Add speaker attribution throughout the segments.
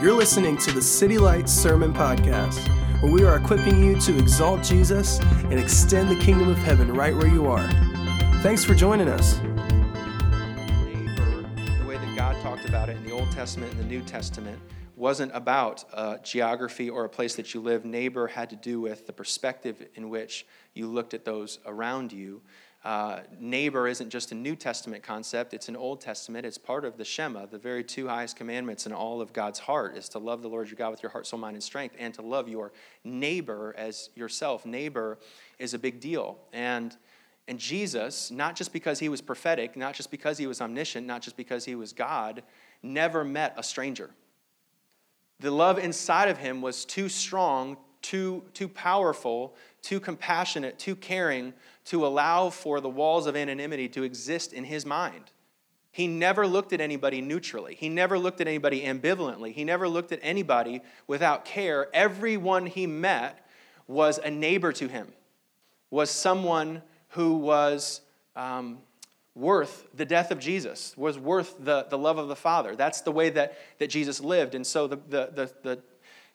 Speaker 1: You're listening to the City Lights Sermon Podcast, where we are equipping you to exalt Jesus and extend the kingdom of heaven right where you are. Thanks for joining us.
Speaker 2: The way that God talked about it in the Old Testament and the New Testament, wasn't about geography or a place that you live. Neighbor had to do with the perspective in which you looked at those around you. Uh, neighbor isn't just a New Testament concept, it's an Old Testament. It's part of the Shema, the very two highest commandments in all of God's heart is to love the Lord your God with your heart, soul, mind, and strength, and to love your neighbor as yourself. Neighbor is a big deal. And and Jesus, not just because he was prophetic, not just because he was omniscient, not just because he was God, never met a stranger. The love inside of him was too strong, too, too powerful, too compassionate, too caring to allow for the walls of anonymity to exist in his mind. He never looked at anybody neutrally. He never looked at anybody ambivalently. He never looked at anybody without care. Everyone he met was a neighbor to him, was someone who was um, worth the death of Jesus, was worth the, the love of the Father. That's the way that, that Jesus lived. And so the, the, the, the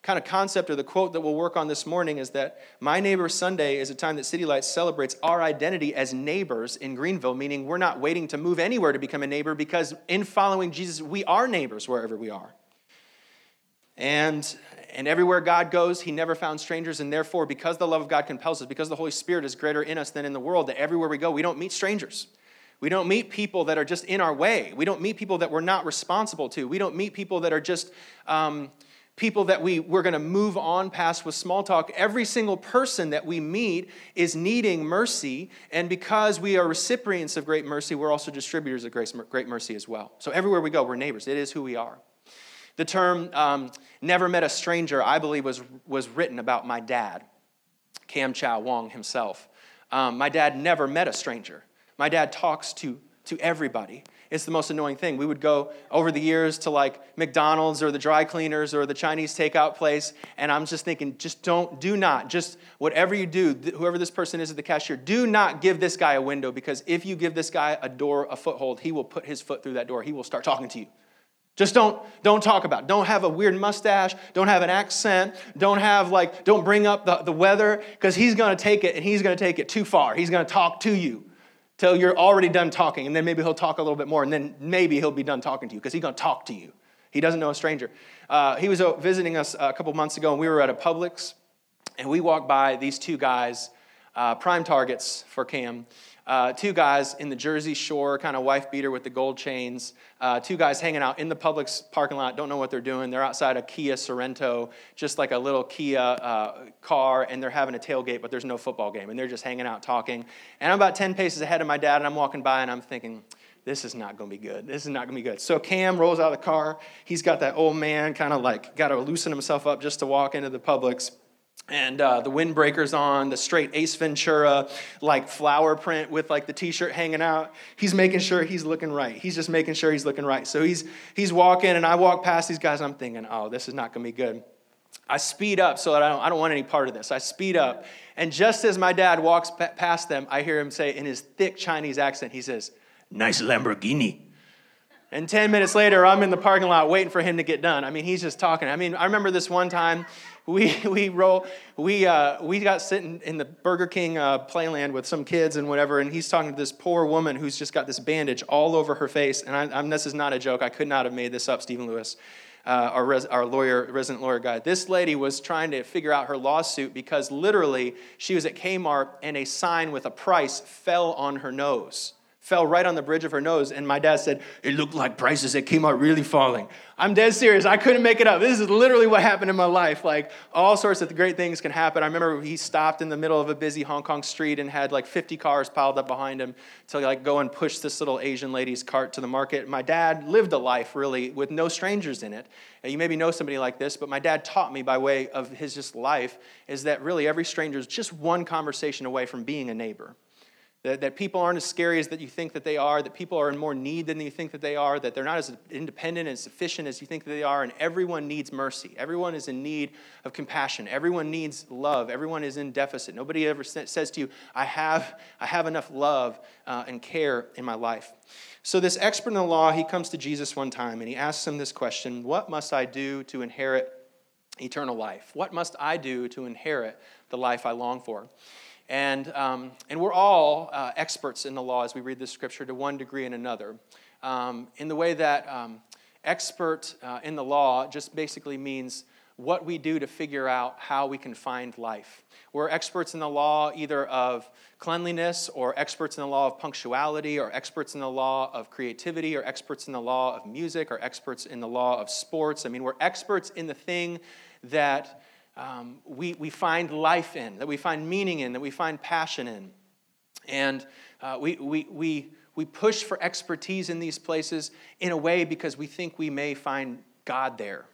Speaker 2: kind of concept or the quote that we'll work on this morning is that My Neighbor Sunday is a time that City Lights celebrates our identity as neighbors in Greenville, meaning we're not waiting to move anywhere to become a neighbor because in following Jesus, we are neighbors wherever we are. And, and everywhere God goes, he never found strangers. And therefore, because the love of God compels us, because the Holy Spirit is greater in us than in the world, that everywhere we go, we don't meet strangers. We don't meet people that are just in our way. We don't meet people that we're not responsible to. We don't meet people that are just um, people that we, we're going to move on past with small talk. Every single person that we meet is needing mercy. And because we are recipients of great mercy, we're also distributors of great mercy as well. So everywhere we go, we're neighbors. It is who we are. The term um, never met a stranger, I believe, was, was written about my dad, Cam Chow Wong himself. Um, my dad never met a stranger. My dad talks to, to everybody. It's the most annoying thing. We would go over the years to like McDonald's or the dry cleaners or the Chinese takeout place, and I'm just thinking, just don't, do not, just whatever you do, whoever this person is at the cashier, do not give this guy a window because if you give this guy a door, a foothold, he will put his foot through that door. He will start talking to you. Just don't, don't talk about it. Don't have a weird mustache. Don't have an accent. Don't have like, don't bring up the, the weather because he's going to take it and he's going to take it too far. He's going to talk to you till you're already done talking. And then maybe he'll talk a little bit more. And then maybe he'll be done talking to you because he's going to talk to you. He doesn't know a stranger. Uh, he was uh, visiting us a couple months ago and we were at a Publix and we walked by these two guys, uh, prime targets for Cam. Uh, two guys in the Jersey Shore, kind of wife beater with the gold chains. Uh, two guys hanging out in the Publix parking lot, don't know what they're doing. They're outside a Kia Sorento, just like a little Kia uh, car, and they're having a tailgate, but there's no football game. And they're just hanging out talking. And I'm about 10 paces ahead of my dad, and I'm walking by, and I'm thinking, this is not going to be good. This is not going to be good. So Cam rolls out of the car. He's got that old man kind of like got to loosen himself up just to walk into the Publix and uh, the windbreakers on, the straight Ace Ventura like flower print with like the t-shirt hanging out. He's making sure he's looking right. He's just making sure he's looking right. So he's he's walking, and I walk past these guys. I'm thinking, oh, this is not going to be good. I speed up so that I don't, I don't want any part of this. I speed up, and just as my dad walks past them, I hear him say in his thick Chinese accent, he says, "Nice Lamborghini." And 10 minutes later, I'm in the parking lot waiting for him to get done. I mean, he's just talking. I mean, I remember this one time we, we, roll, we, uh, we got sitting in the Burger King uh, playland with some kids and whatever, and he's talking to this poor woman who's just got this bandage all over her face. And I, I'm, this is not a joke. I could not have made this up, Stephen Lewis. Uh, our, res, our lawyer, resident lawyer guy. This lady was trying to figure out her lawsuit because literally she was at Kmart and a sign with a price fell on her nose fell right on the bridge of her nose. And my dad said, It looked like prices at Kmart really falling. I'm dead serious. I couldn't make it up. This is literally what happened in my life. Like, all sorts of great things can happen. I remember he stopped in the middle of a busy Hong Kong street and had like 50 cars piled up behind him to like go and push this little Asian lady's cart to the market. My dad lived a life really with no strangers in it. You maybe know somebody like this, but my dad taught me by way of his just life is that really every stranger is just one conversation away from being a neighbor. That, that people aren't as scary as that you think that they are, that people are in more need than you think that they are, that they're not as independent and sufficient as you think that they are, and everyone needs mercy. Everyone is in need of compassion. Everyone needs love. Everyone is in deficit. Nobody ever says to you, I have, I have enough love uh, and care in my life. So, this expert in the law, he comes to Jesus one time and he asks him this question What must I do to inherit eternal life? What must I do to inherit the life I long for? And, um, and we're all uh, experts in the law as we read this scripture to one degree and another. Um, in the way that um, expert uh, in the law just basically means what we do to figure out how we can find life. We're experts in the law either of cleanliness, or experts in the law of punctuality, or experts in the law of creativity, or experts in the law of music, or experts in the law of sports. I mean, we're experts in the thing that um, we, we find life in, that we find meaning in, that we find passion in. And uh, we, we, we, we push for expertise in these places in a way because we think we may find God there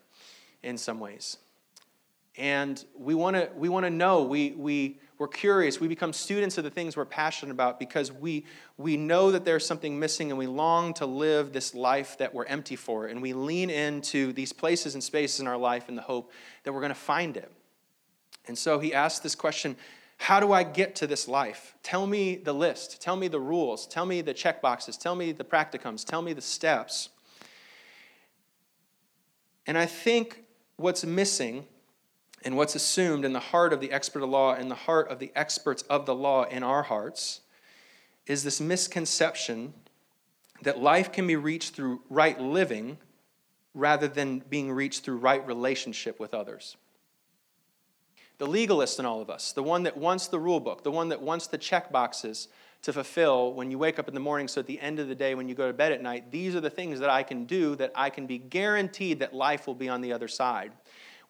Speaker 2: in some ways. And we want to we wanna know, we, we, we're curious, we become students of the things we're passionate about because we, we know that there's something missing and we long to live this life that we're empty for. And we lean into these places and spaces in our life in the hope that we're going to find it. And so he asked this question How do I get to this life? Tell me the list, tell me the rules, tell me the check boxes, tell me the practicums, tell me the steps. And I think what's missing and what's assumed in the heart of the expert of law and the heart of the experts of the law in our hearts is this misconception that life can be reached through right living rather than being reached through right relationship with others. The legalist in all of us, the one that wants the rule book, the one that wants the check boxes to fulfill when you wake up in the morning, so at the end of the day, when you go to bed at night, these are the things that I can do that I can be guaranteed that life will be on the other side.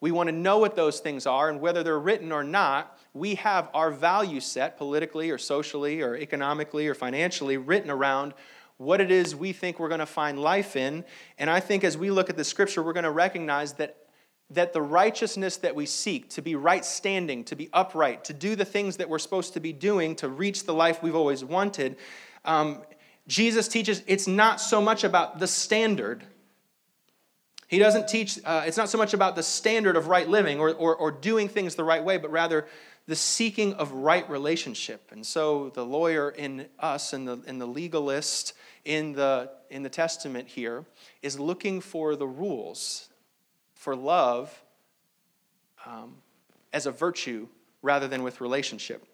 Speaker 2: We want to know what those things are, and whether they're written or not, we have our value set politically or socially or economically or financially written around what it is we think we're going to find life in. And I think as we look at the scripture, we're going to recognize that, that the righteousness that we seek, to be right standing, to be upright, to do the things that we're supposed to be doing to reach the life we've always wanted, um, Jesus teaches it's not so much about the standard he doesn't teach, uh, it's not so much about the standard of right living or, or, or doing things the right way, but rather the seeking of right relationship. And so the lawyer in us and the, and the legalist in the, in the Testament here is looking for the rules for love um, as a virtue rather than with relationship.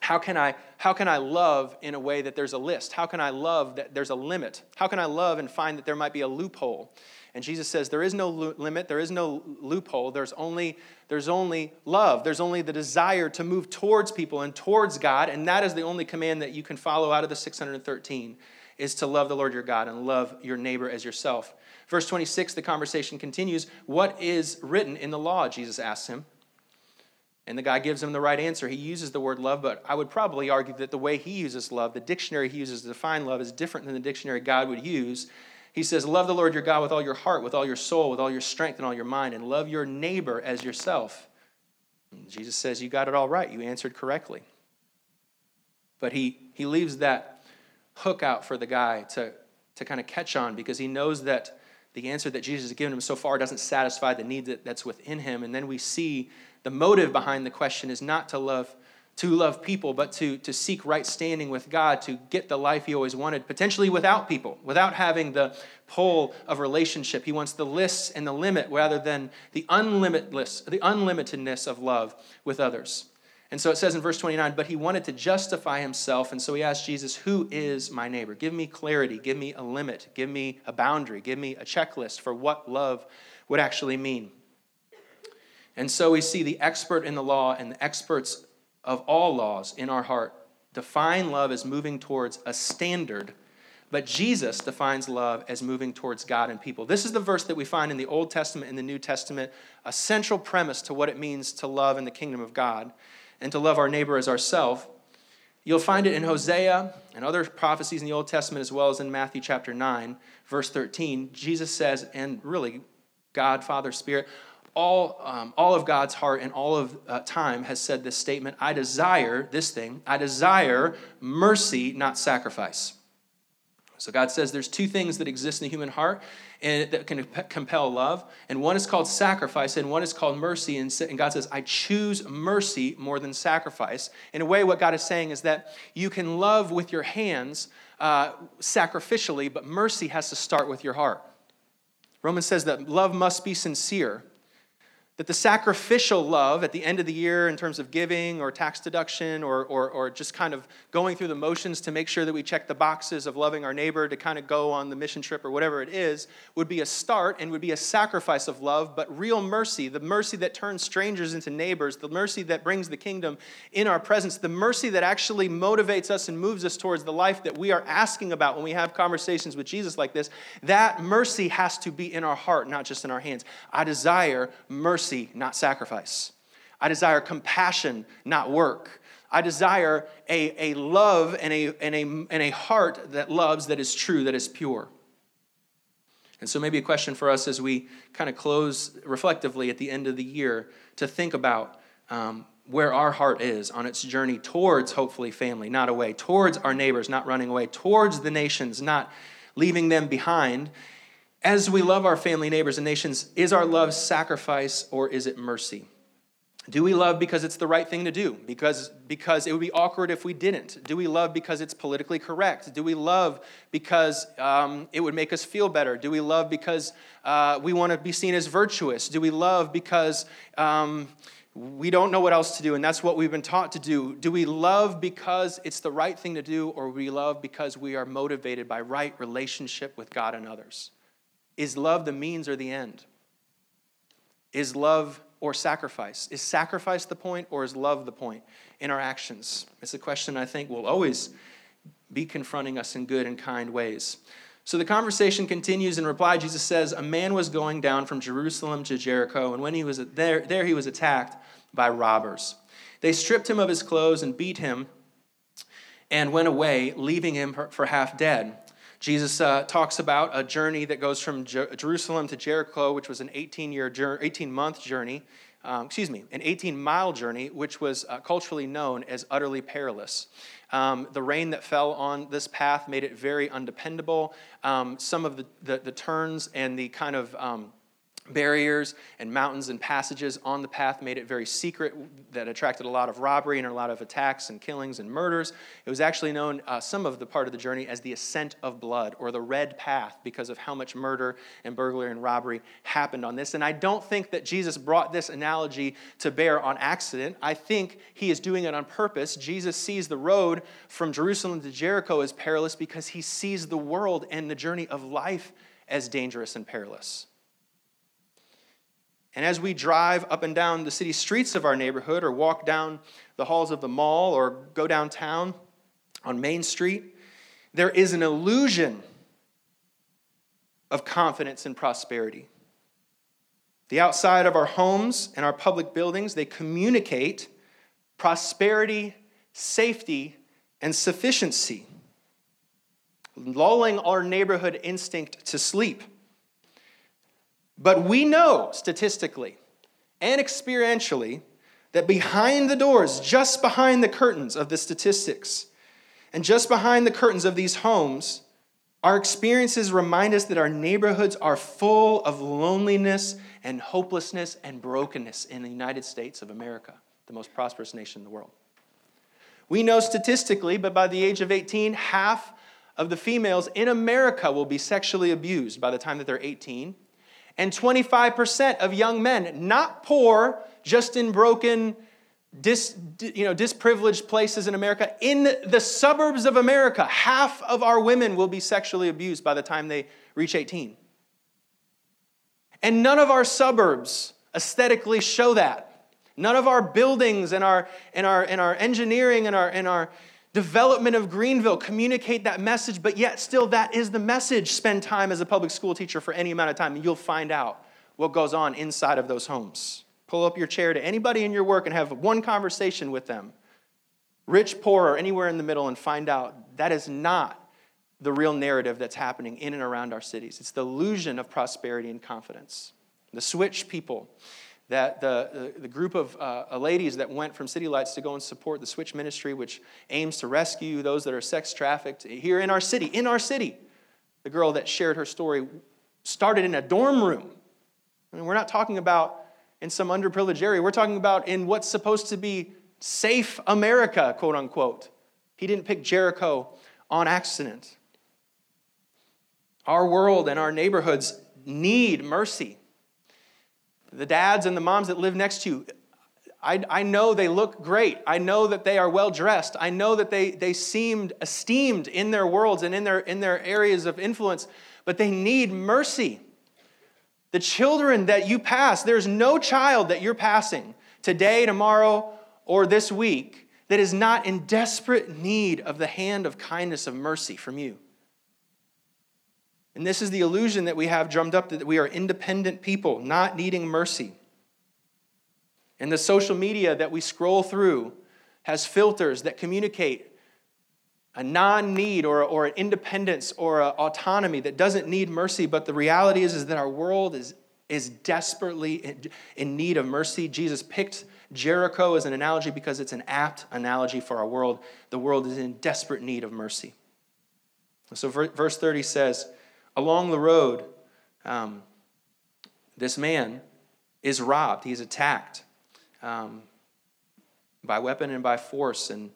Speaker 2: How can, I, how can I love in a way that there's a list? How can I love that there's a limit? How can I love and find that there might be a loophole? And Jesus says there is no limit, there is no loophole, there's only, there's only love. There's only the desire to move towards people and towards God, and that is the only command that you can follow out of the 613 is to love the Lord your God and love your neighbor as yourself. Verse 26, the conversation continues. What is written in the law? Jesus asks him. And the guy gives him the right answer. He uses the word love, but I would probably argue that the way he uses love, the dictionary he uses to define love, is different than the dictionary God would use. He says, Love the Lord your God with all your heart, with all your soul, with all your strength, and all your mind, and love your neighbor as yourself. And Jesus says, You got it all right. You answered correctly. But he, he leaves that hook out for the guy to, to kind of catch on because he knows that the answer that Jesus has given him so far doesn't satisfy the need that, that's within him. And then we see the motive behind the question is not to love to love people, but to, to seek right standing with God, to get the life he always wanted, potentially without people, without having the pull of relationship. He wants the lists and the limit rather than the unlimitless, the unlimitedness of love with others. And so it says in verse 29, but he wanted to justify himself, and so he asked Jesus, Who is my neighbor? Give me clarity, give me a limit, give me a boundary, give me a checklist for what love would actually mean. And so we see the expert in the law and the experts of all laws in our heart define love as moving towards a standard, but Jesus defines love as moving towards God and people. This is the verse that we find in the Old Testament and the New Testament, a central premise to what it means to love in the kingdom of God and to love our neighbor as ourselves. You'll find it in Hosea and other prophecies in the Old Testament, as well as in Matthew chapter 9, verse 13. Jesus says, and really, God, Father, Spirit, all, um, all of God's heart and all of uh, time has said this statement I desire this thing, I desire mercy, not sacrifice. So God says there's two things that exist in the human heart and that can compel love, and one is called sacrifice, and one is called mercy. And God says, I choose mercy more than sacrifice. In a way, what God is saying is that you can love with your hands uh, sacrificially, but mercy has to start with your heart. Romans says that love must be sincere that the sacrificial love at the end of the year in terms of giving or tax deduction or, or, or, just kind of going through the motions to make sure that we check the boxes of loving our neighbor to kind of go on the mission trip or whatever it is would be a start and would be a sacrifice of love but real mercy the mercy that turns strangers into neighbors the mercy that brings the kingdom in our presence the mercy that actually motivates us and moves us towards the life that we are asking about when we have conversations with jesus like this that mercy has to be in our heart not just in our hands. I desire mercy mercy, not sacrifice. I desire compassion, not work. I desire a, a love and a, and, a, and a heart that loves, that is true, that is pure. And so, maybe a question for us as we kind of close reflectively at the end of the year to think about um, where our heart is on its journey towards, hopefully, family, not away, towards our neighbors, not running away, towards the nations, not leaving them behind, as we love our family, neighbors, and nations, is our love sacrifice or is it mercy? Do we love because it's the right thing to do? Because, because it would be awkward if we didn't? Do we love because it's politically correct? Do we love because um, it would make us feel better? Do we love because uh, we want to be seen as virtuous? Do we love because um, we don't know what else to do and that's what we've been taught to do? Do we love because it's the right thing to do or we love because we are motivated by right relationship with God and others? Is love the means or the end? Is love or sacrifice? Is sacrifice the point or is love the point in our actions? It's a question I think will always be confronting us in good and kind ways. So the conversation continues. In reply, Jesus says, A man was going down from Jerusalem to Jericho, and when he was there, there he was attacked by robbers. They stripped him of his clothes and beat him and went away, leaving him for half dead. Jesus uh, talks about a journey that goes from Jerusalem to Jericho, which was an 18 year, 18 month journey. Um, excuse me, an 18 mile journey, which was uh, culturally known as utterly perilous. Um, the rain that fell on this path made it very undependable. Um, some of the, the, the, turns and the kind of um, barriers and mountains and passages on the path made it very secret that attracted a lot of robbery and a lot of attacks and killings and murders. It was actually known uh, some of the part of the journey as the ascent of blood or the red path because of how much murder and burglary and robbery happened on this. And i don't think that jesus brought this analogy to bear on accident. I think he is doing it on purpose. Jesus sees the road from jerusalem to jericho as perilous because he sees the world and the journey of life as dangerous and perilous and as we drive up and down the city streets of our neighborhood, or walk down the halls of the mall, or go downtown on Main Street, there is an illusion of confidence and prosperity. The outside of our homes and our public buildings, they communicate prosperity, safety, and sufficiency, lulling our neighborhood instinct to sleep. But we know statistically and experientially that behind the doors, just behind the curtains of the statistics, and just behind the curtains of these homes, our experiences remind us that our neighborhoods are full of loneliness and hopelessness and brokenness in the United States of America, the most prosperous nation in the world. We know statistically, but by the age of 18, half of the females in America will be sexually abused by the time that they're 18 and 25% of young men, not poor, just in broken, dis, you know, disprivileged places in America, in the suburbs of America, half of our women will be sexually abused by the time they reach 18. And none of our suburbs aesthetically show that. None of our buildings and our, and our, and our engineering and our, and our development of Greenville communicate that message, but yet still that is the message. Spend time as a public school teacher for any amount of time, and you'll find out what goes on inside of those homes. Pull up your chair to anybody in your work and have one conversation with them, rich, poor, or anywhere in the middle, and find out that is not the real narrative that's happening in and around our cities. It's the illusion of prosperity and confidence. the switch people that the, the, the group of uh, ladies that went from City Lights to go and support the Switch Ministry, which aims to rescue those that are sex trafficked here in our city, in our city. The girl that shared her story started in a dorm room. I mean, we're not talking about in some underprivileged area, we're talking about in what's supposed to be safe America, quote unquote. He didn't pick Jericho on accident. Our world and our neighborhoods need mercy the dads and the moms that live next to you, I, I know they look great. I know that they are well dressed. I know that they, they seemed esteemed in their worlds and in their, in their areas of influence, but they need mercy. The children that you pass, there's no child that you're passing today, tomorrow, or this week that is not in desperate need of the hand of kindness, of mercy from you. And this is the illusion that we have drummed up that we are independent people, not needing mercy. And the social media that we scroll through has filters that communicate a non need or, or an independence or an autonomy that doesn't need mercy. But the reality is, is that our world is, is desperately in, in need of mercy. Jesus picked Jericho as an analogy because it's an apt analogy for our world. The world is in desperate need of mercy. So, verse 30 says, along the road, um, this man is robbed. He's attacked um, by weapon and by force. And,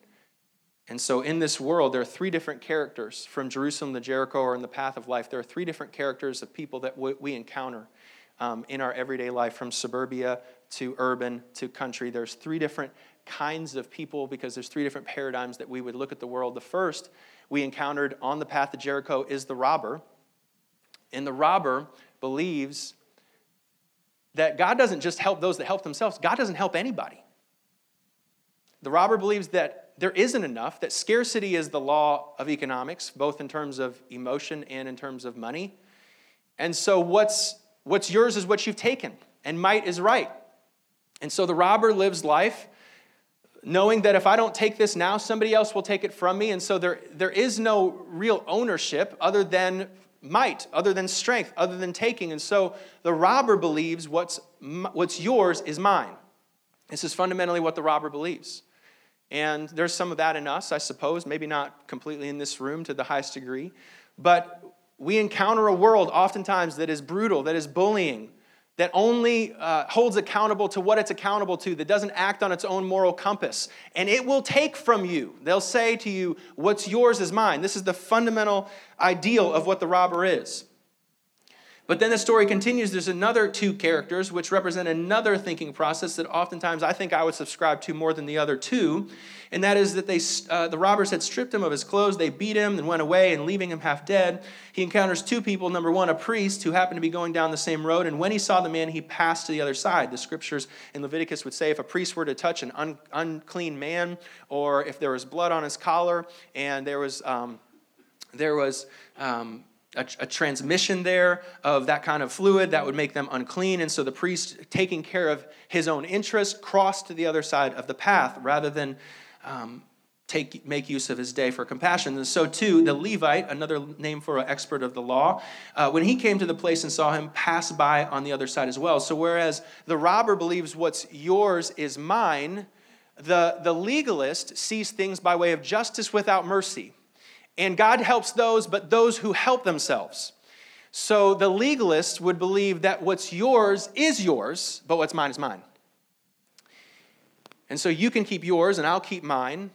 Speaker 2: and so, in this world, there are three different characters from Jerusalem to Jericho or in the path of life. There are three different characters of people that we encounter um, in our everyday life, from suburbia to urban to country. There's three different kinds of people because there's three different paradigms that we would look at the world. The first we encountered on the path to Jericho is the robber. And the robber believes that God doesn't just help those that help themselves, God doesn't help anybody. The robber believes that there isn't enough, that scarcity is the law of economics, both in terms of emotion and in terms of money. And so what's, what's yours is what you've taken, and might is right. And so the robber lives life knowing that if I don't take this now, somebody else will take it from me. And so there, there is no real ownership other than might, other than strength, other than taking. And so the robber believes what's, what's yours is mine. This is fundamentally what the robber believes. And there's some of that in us, I suppose, maybe not completely in this room to the highest degree. But we encounter a world oftentimes that is brutal, that is bullying, that only uh, holds accountable to what it's accountable to, that doesn't act on its own moral compass. And it will take from you. They'll say to you, What's yours is mine. This is the fundamental ideal of what the robber is. But then the story continues. There's another two characters which represent another thinking process that oftentimes I think I would subscribe to more than the other two. And that is that they, uh, the robbers had stripped him of his clothes, they beat him and went away, and leaving him half dead. He encounters two people. Number one, a priest who happened to be going down the same road. And when he saw the man, he passed to the other side. The scriptures in Leviticus would say if a priest were to touch an un- unclean man, or if there was blood on his collar, and there was. Um, there was um, a, a, transmission there of that kind of fluid that would make them unclean. And so the priest, taking care of his own interest, crossed to the other side of the path rather than um, take, make use of his day for compassion. And so, too, the Levite, another name for an expert of the law, uh, when he came to the place and saw him, pass by on the other side as well. So, whereas the robber believes what's yours is mine, the, the legalist sees things by way of justice without mercy. And God helps those, but those who help themselves. So the legalist would believe that what's yours is yours, but what's mine is mine. And so you can keep yours and I'll keep mine.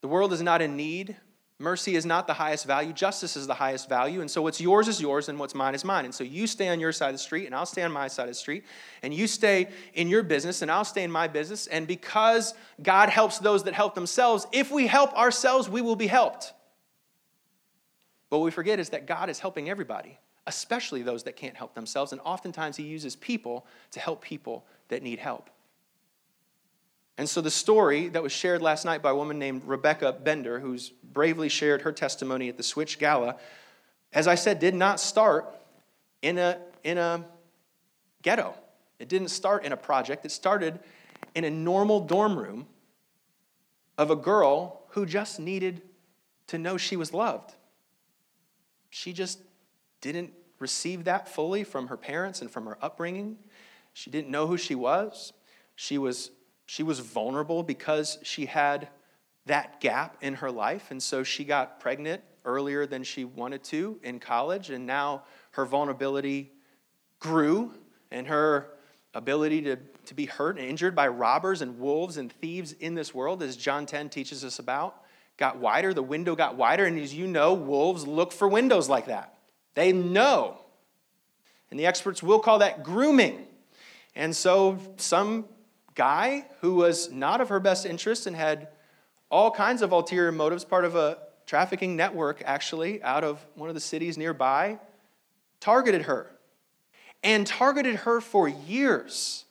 Speaker 2: The world is not in need. Mercy is not the highest value. Justice is the highest value. And so what's yours is yours and what's mine is mine. And so you stay on your side of the street and I'll stay on my side of the street. And you stay in your business and I'll stay in my business. And because God helps those that help themselves, if we help ourselves, we will be helped. But what we forget is that God is helping everybody, especially those that can't help themselves. And oftentimes He uses people to help people that need help. And so the story that was shared last night by a woman named Rebecca Bender, who's bravely shared her testimony at the Switch Gala, as I said, did not start in a, in a ghetto. It didn't start in a project. It started in a normal dorm room of a girl who just needed to know she was loved she just didn't receive that fully from her parents and from her upbringing. She didn't know who she was. She was, she was vulnerable because she had that gap in her life. And so she got pregnant earlier than she wanted to in college. And now her vulnerability grew and her ability to, to be hurt and injured by robbers and wolves and thieves in this world, as John 10 teaches us about, got wider. The window got wider. And as you know, wolves look for windows like that. They know. And the experts will call that grooming. And so some guy who was not of her best interest and had all kinds of ulterior motives, part of a trafficking network actually out of one of the cities nearby, targeted her and targeted her for years.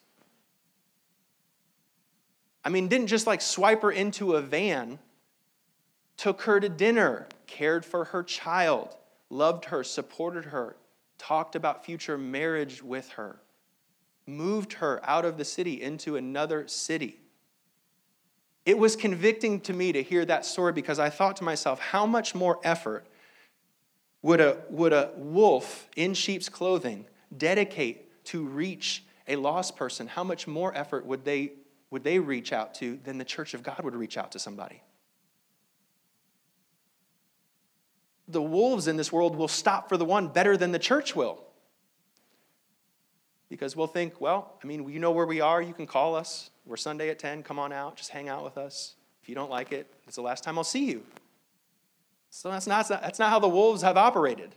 Speaker 2: I mean, didn't just like swipe her into a van, took her to dinner, cared for her child, loved her, supported her, talked about future marriage with her, moved her out of the city into another city. It was convicting to me to hear that story because I thought to myself, how much more effort would a, would a wolf in sheep's clothing dedicate to reach a lost person? How much more effort would they, would they reach out to than the church of God would reach out to somebody? The wolves in this world will stop for the one better than the church will. Because we'll think, well, I mean, you know where we are. You can call us. We're Sunday at 10. Come on out. Just hang out with us. If you don't like it, it's the last time I'll see you. So that's not, that's not how the wolves have operated.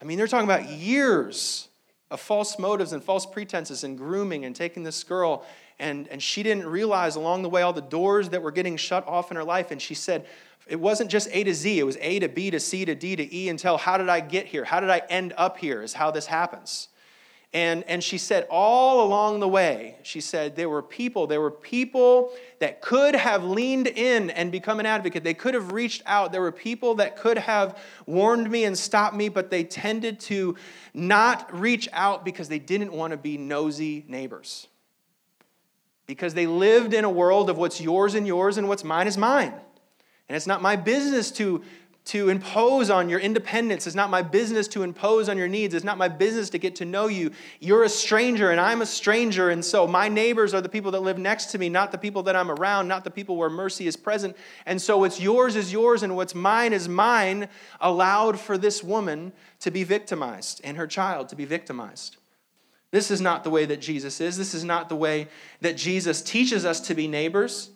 Speaker 2: I mean, they're talking about years of false motives and false pretenses and grooming and taking this girl. And, and she didn't realize along the way all the doors that were getting shut off in her life. And she said, it wasn't just A to Z, it was A to B to C to D to E until how did I get here? How did I end up here? Is how this happens. And, and she said, all along the way, she said, there were people, there were people that could have leaned in and become an advocate. They could have reached out. There were people that could have warned me and stopped me, but they tended to not reach out because they didn't want to be nosy neighbors. Because they lived in a world of what's yours and yours and what's mine is mine. And it's not my business to to impose on your independence. It's not my business to impose on your needs. It's not my business to get to know you. You're a stranger and I'm a stranger. And so my neighbors are the people that live next to me, not the people that I'm around, not the people where mercy is present. And so what's yours is yours and what's mine is mine, allowed for this woman to be victimized and her child to be victimized. This is not the way that Jesus is. This is not the way that Jesus teaches us to be neighbors.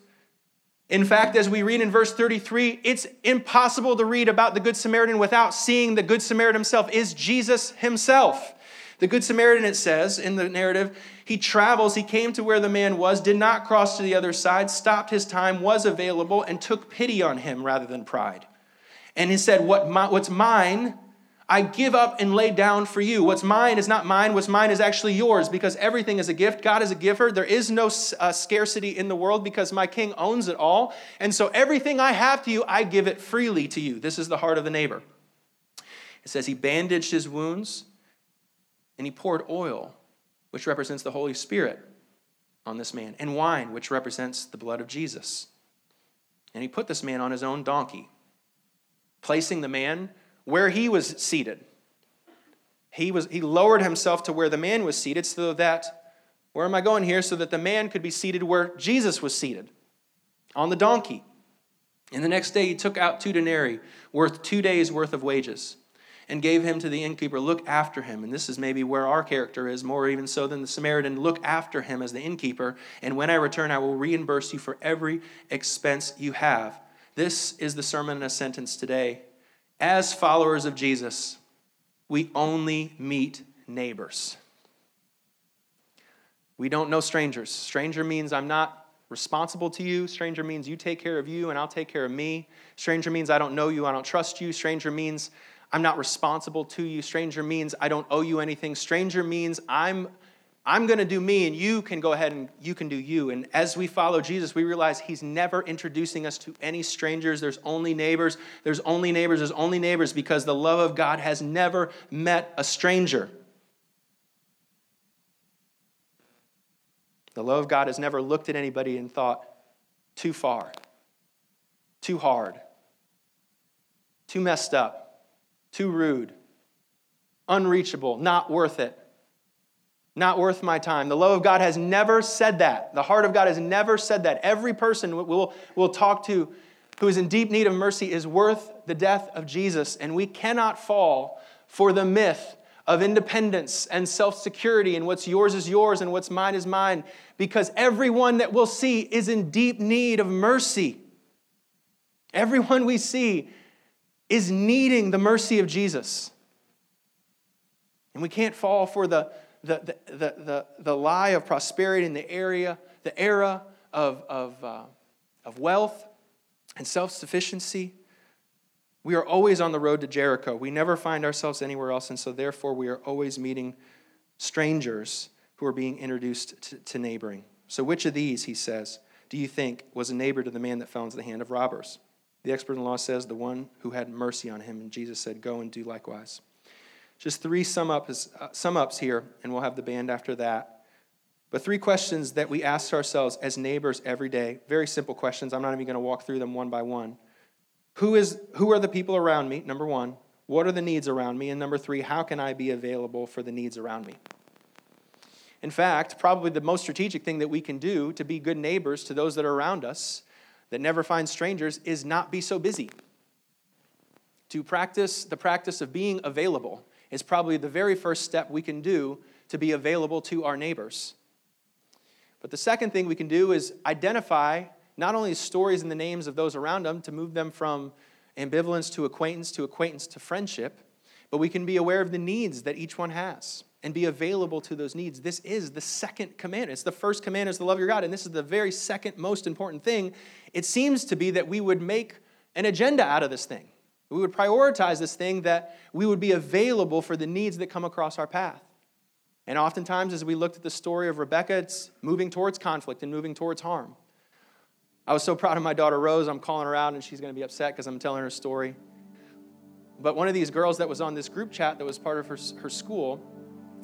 Speaker 2: In fact, as we read in verse 33, it's impossible to read about the Good Samaritan without seeing the Good Samaritan himself is Jesus himself. The Good Samaritan, it says in the narrative, he travels, he came to where the man was, did not cross to the other side, stopped his time, was available, and took pity on him rather than pride. And he said, what my, What's mine I give up and lay down for you. What's mine is not mine. What's mine is actually yours because everything is a gift. God is a giver. There is no uh, scarcity in the world because my king owns it all. And so everything I have to you, I give it freely to you. This is the heart of the neighbor. It says he bandaged his wounds and he poured oil, which represents the Holy Spirit, on this man, and wine, which represents the blood of Jesus. And he put this man on his own donkey, placing the man where he was seated. He, was, he lowered himself to where the man was seated so that, where am I going here? So that the man could be seated where Jesus was seated, on the donkey. And the next day he took out two denarii, worth two days' worth of wages, and gave him to the innkeeper. Look after him. And this is maybe where our character is, more even so than the Samaritan. Look after him as the innkeeper, and when I return, I will reimburse you for every expense you have. This is the sermon in a sentence today as followers of Jesus, we only meet neighbors. We don't know strangers. Stranger means I'm not responsible to you. Stranger means you take care of you and I'll take care of me. Stranger means I don't know you, I don't trust you. Stranger means I'm not responsible to you. Stranger means I don't owe you anything. Stranger means I'm I'm going to do me and you can go ahead and you can do you. And as we follow Jesus, we realize he's never introducing us to any strangers. There's only neighbors. There's only neighbors. There's only neighbors because the love of God has never met a stranger. The love of God has never looked at anybody and thought, too far, too hard, too messed up, too rude, unreachable, not worth it. Not worth my time. The love of God has never said that. The heart of God has never said that. Every person we'll, we'll talk to who is in deep need of mercy is worth the death of Jesus. And we cannot fall for the myth of independence and self security and what's yours is yours and what's mine is mine because everyone that we'll see is in deep need of mercy. Everyone we see is needing the mercy of Jesus. And we can't fall for the, the, the, the, the, lie of prosperity in the area, the era of, of, uh, of wealth and self sufficiency. We are always on the road to Jericho. We never find ourselves anywhere else, and so therefore we are always meeting strangers who are being introduced to, to neighboring. So, which of these, he says, do you think was a neighbor to the man that fell into the hand of robbers? The expert in law says, the one who had mercy on him. And Jesus said, Go and do likewise. Just three sum ups, uh, sum ups here, and we'll have the band after that. But three questions that we ask ourselves as neighbors every day. Very simple questions. I'm not even going to walk through them one by one. Who, is, who are the people around me? Number one. What are the needs around me? And number three, how can I be available for the needs around me? In fact, probably the most strategic thing that we can do to be good neighbors to those that are around us that never find strangers is not be so busy. To practice the practice of being available is probably the very first step we can do to be available to our neighbors. But the second thing we can do is identify not only stories and the names of those around them to move them from ambivalence to acquaintance to acquaintance to friendship, but we can be aware of the needs that each one has and be available to those needs. This is the second commandment. It's the first commandment is to love your God, and this is the very second most important thing. It seems to be that we would make an agenda out of this thing. We would prioritize this thing that we would be available for the needs that come across our path. And oftentimes, as we looked at the story of Rebecca, it's moving towards conflict and moving towards harm. I was so proud of my daughter Rose. I'm calling her out, and she's going to be upset because I'm telling her story. But one of these girls that was on this group chat that was part of her, her school,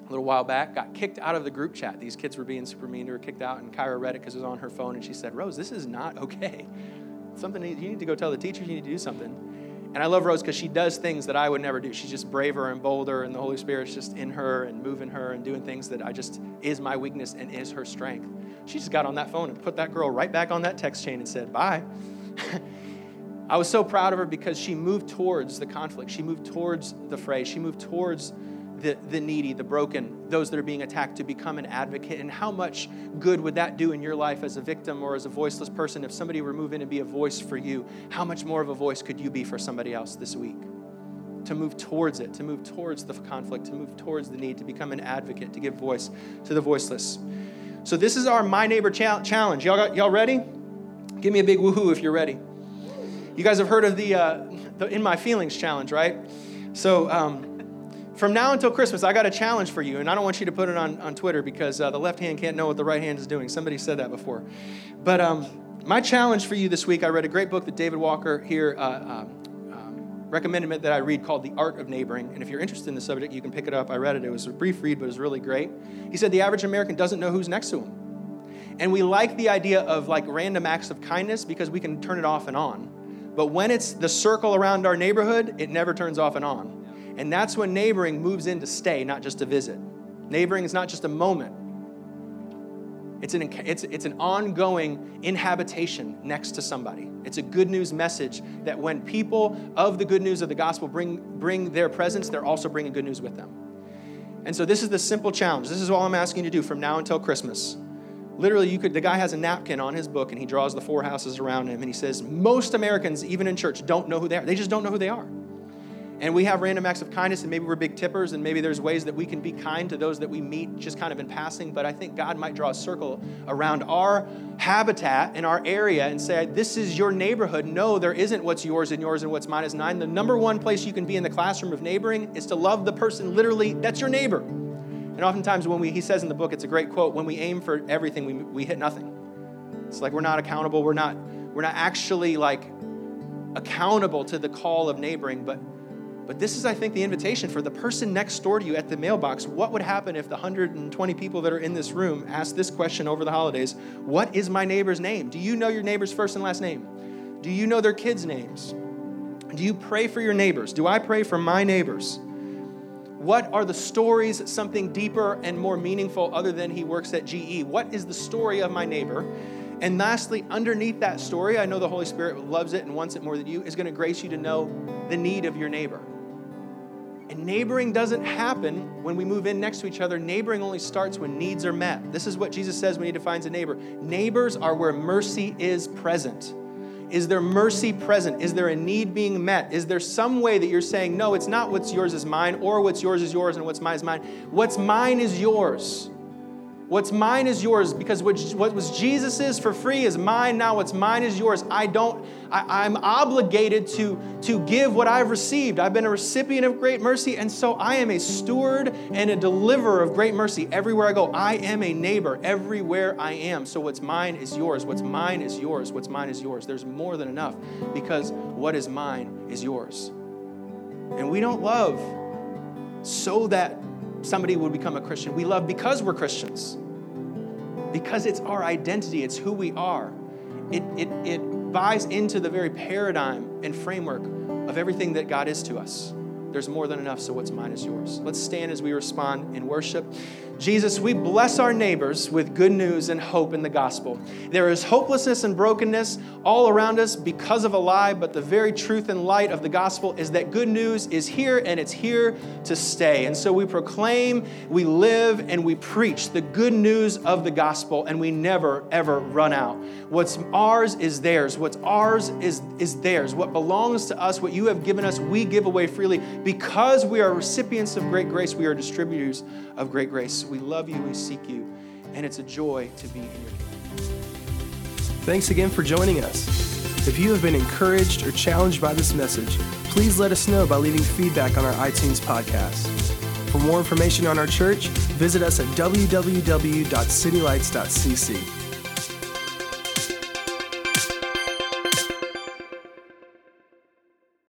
Speaker 2: a little while back, got kicked out of the group chat. These kids were being super mean to her, kicked out, and Kyra read it because it was on her phone, and she said, Rose, this is not okay. Something you need to go tell the teacher, you need to do something. And I love Rose because she does things that I would never do. She's just braver and bolder, and the Holy Spirit's just in her and moving her and doing things that I just is my weakness and is her strength. She just got on that phone and put that girl right back on that text chain and said, Bye. I was so proud of her because she moved towards the conflict. She moved towards the fray. She moved towards the, the needy, the broken, those that are being attacked to become an advocate. And how much good would that do in your life as a victim or as a voiceless person if somebody were moving to be a voice for you? How much more of a voice could you be for somebody else this week? To move towards it, to move towards the conflict, to move towards the need, to become an advocate, to give voice to the voiceless. So, this is our My Neighbor challenge. Y'all, got, y'all ready? Give me a big woohoo if you're ready. You guys have heard of the, uh, the In My Feelings challenge, right? So, um, from now until Christmas, I got a challenge for you, and I don't want you to put it on, on Twitter because uh, the left hand can't know what the right hand is doing. Somebody said that before. But um, my challenge for you this week, I read a great book that David Walker here uh, um, um, recommended that I read called The Art of Neighboring. And if you're interested in the subject, you can pick it up. I read it. It was a brief read, but it was really great. He said the average American doesn't know who's next to him. And we like the idea of like random acts of kindness because we can turn it off and on. But when it's the circle around our neighborhood, it never turns off and on. And that's when neighboring moves in to stay, not just to visit. Neighboring is not just a moment, it's an, it's, it's an ongoing inhabitation next to somebody. It's a good news message that when people of the good news of the gospel bring, bring their presence, they're also bringing good news with them. And so this is the simple challenge. This is all I'm asking you to do from now until Christmas. Literally, you could, the guy has a napkin on his book and he draws the four houses around him and he says, Most Americans, even in church, don't know who they are. They just don't know who they are and we have random acts of kindness, and maybe we're big tippers, and maybe there's ways that we can be kind to those that we meet just kind of in passing. But I think God might draw a circle around our habitat and our area and say, This is your neighborhood. No, there isn't what's yours and yours and what's mine is mine. The number one place you can be in the classroom of neighboring is to love the person literally that's your neighbor. And oftentimes, when we, he says in the book, it's a great quote, when we aim for everything, we, we hit nothing. It's like we're not accountable. We're not, we're not actually like accountable to the call of neighboring, but but this is, I think, the invitation for the person next door to you at the mailbox. What would happen if the 120 people that are in this room asked this question over the holidays What is my neighbor's name? Do you know your neighbor's first and last name? Do you know their kids' names? Do you pray for your neighbors? Do I pray for my neighbors? What are the stories, something deeper and more meaningful other than he works at GE? What is the story of my neighbor? And lastly, underneath that story, I know the Holy Spirit loves it and wants it more than you, is going to grace you to know the need of your neighbor. And neighboring doesn't happen when we move in next to each other. Neighboring only starts when needs are met. This is what Jesus says when he defines a neighbor. Neighbors are where mercy is present. Is there mercy present? Is there a need being met? Is there some way that you're saying, no, it's not what's yours is mine, or what's yours is yours and what's mine is mine? What's mine is yours. What's mine is yours because what was Jesus's for free is mine. Now what's mine is yours. I don't, I, am obligated to, to give what I've received. I've been a recipient of great mercy, and so I am a steward and a deliverer of great mercy everywhere I go. I am a neighbor everywhere I am. So what's mine is yours. What's mine is yours. What's mine is yours. There's more than enough because what is mine is yours. And we don't love so that somebody would become a Christian. We love because we're Christians, because it's our identity, it's who we are. It, it, it buys into the very paradigm and framework of everything that God is to us. There's more than enough, so what's mine is yours. Let's stand as we respond in worship. Jesus, we bless our neighbors with good news and hope in the gospel. There is hopelessness and brokenness all around us because of a lie, but the very truth and light of the gospel is that good news is here and it's here to stay. And so we proclaim, we live, and we preach the good news of the gospel, and we never, ever run out. What's ours is theirs. What's ours is, is theirs. What belongs to us, what you have given us, we give away freely. Because we are recipients of great grace, we are distributors of great grace. We love you, we seek you, and it's a joy to be in your kingdom.
Speaker 1: Thanks again for joining us. If you have been encouraged or challenged by this message, please let us know by leaving feedback on our iTunes podcast. For more information on our church, visit us at www.citylights.cc.